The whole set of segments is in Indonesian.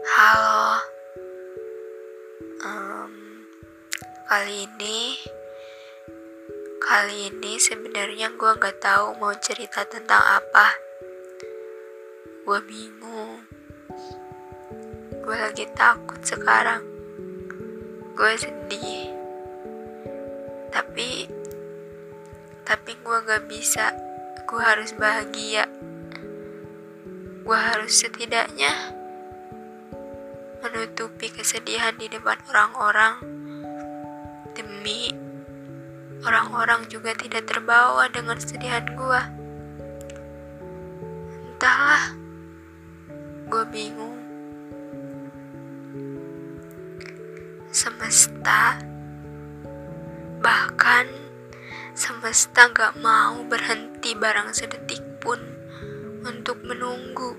Halo. Um, kali ini kali ini sebenarnya gue gak tahu mau cerita tentang apa. Gue bingung. Gue lagi takut sekarang. Gue sedih. Tapi tapi gue gak bisa. Gue harus bahagia. Gue harus setidaknya menutupi kesedihan di depan orang-orang demi orang-orang juga tidak terbawa dengan kesedihan gue. Entahlah, gue bingung. Semesta, bahkan semesta gak mau berhenti barang sedetik pun untuk menunggu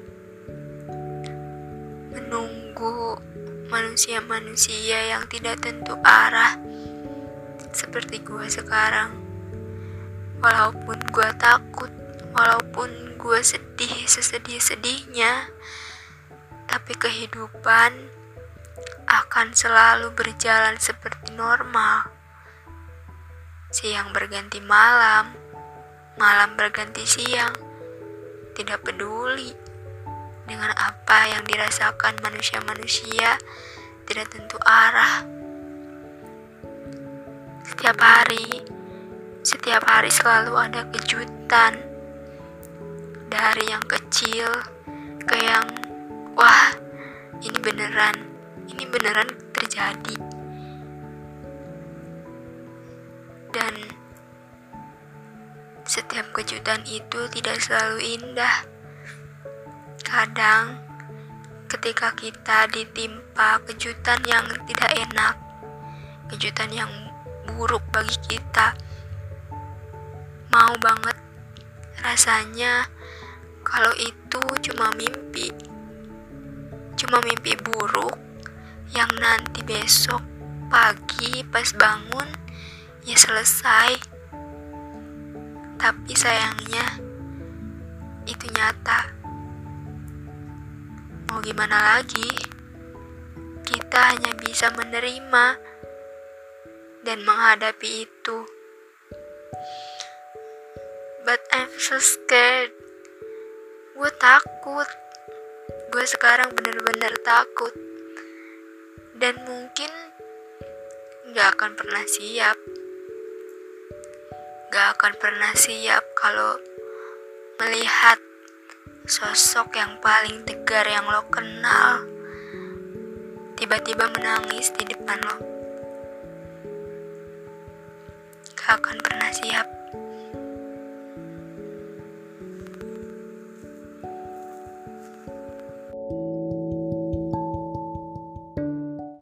manusia-manusia yang tidak tentu arah seperti gue sekarang. Walaupun gue takut, walaupun gue sedih sesedih-sedihnya, tapi kehidupan akan selalu berjalan seperti normal. Siang berganti malam, malam berganti siang, tidak peduli dengan apa yang dirasakan manusia-manusia tidak tentu arah. Setiap hari, setiap hari selalu ada kejutan dari yang kecil ke yang wah, ini beneran, ini beneran terjadi. Dan setiap kejutan itu tidak selalu indah Kadang, ketika kita ditimpa kejutan yang tidak enak, kejutan yang buruk bagi kita, mau banget rasanya kalau itu cuma mimpi, cuma mimpi buruk yang nanti besok pagi pas bangun ya selesai. Tapi sayangnya itu nyata. Gimana lagi? Kita hanya bisa menerima dan menghadapi itu. But I'm so scared. Gue takut. Gue sekarang bener-bener takut. Dan mungkin gak akan pernah siap. Gak akan pernah siap kalau melihat sosok yang paling tegar yang lo kenal tiba-tiba menangis di depan lo. Gak akan pernah siap.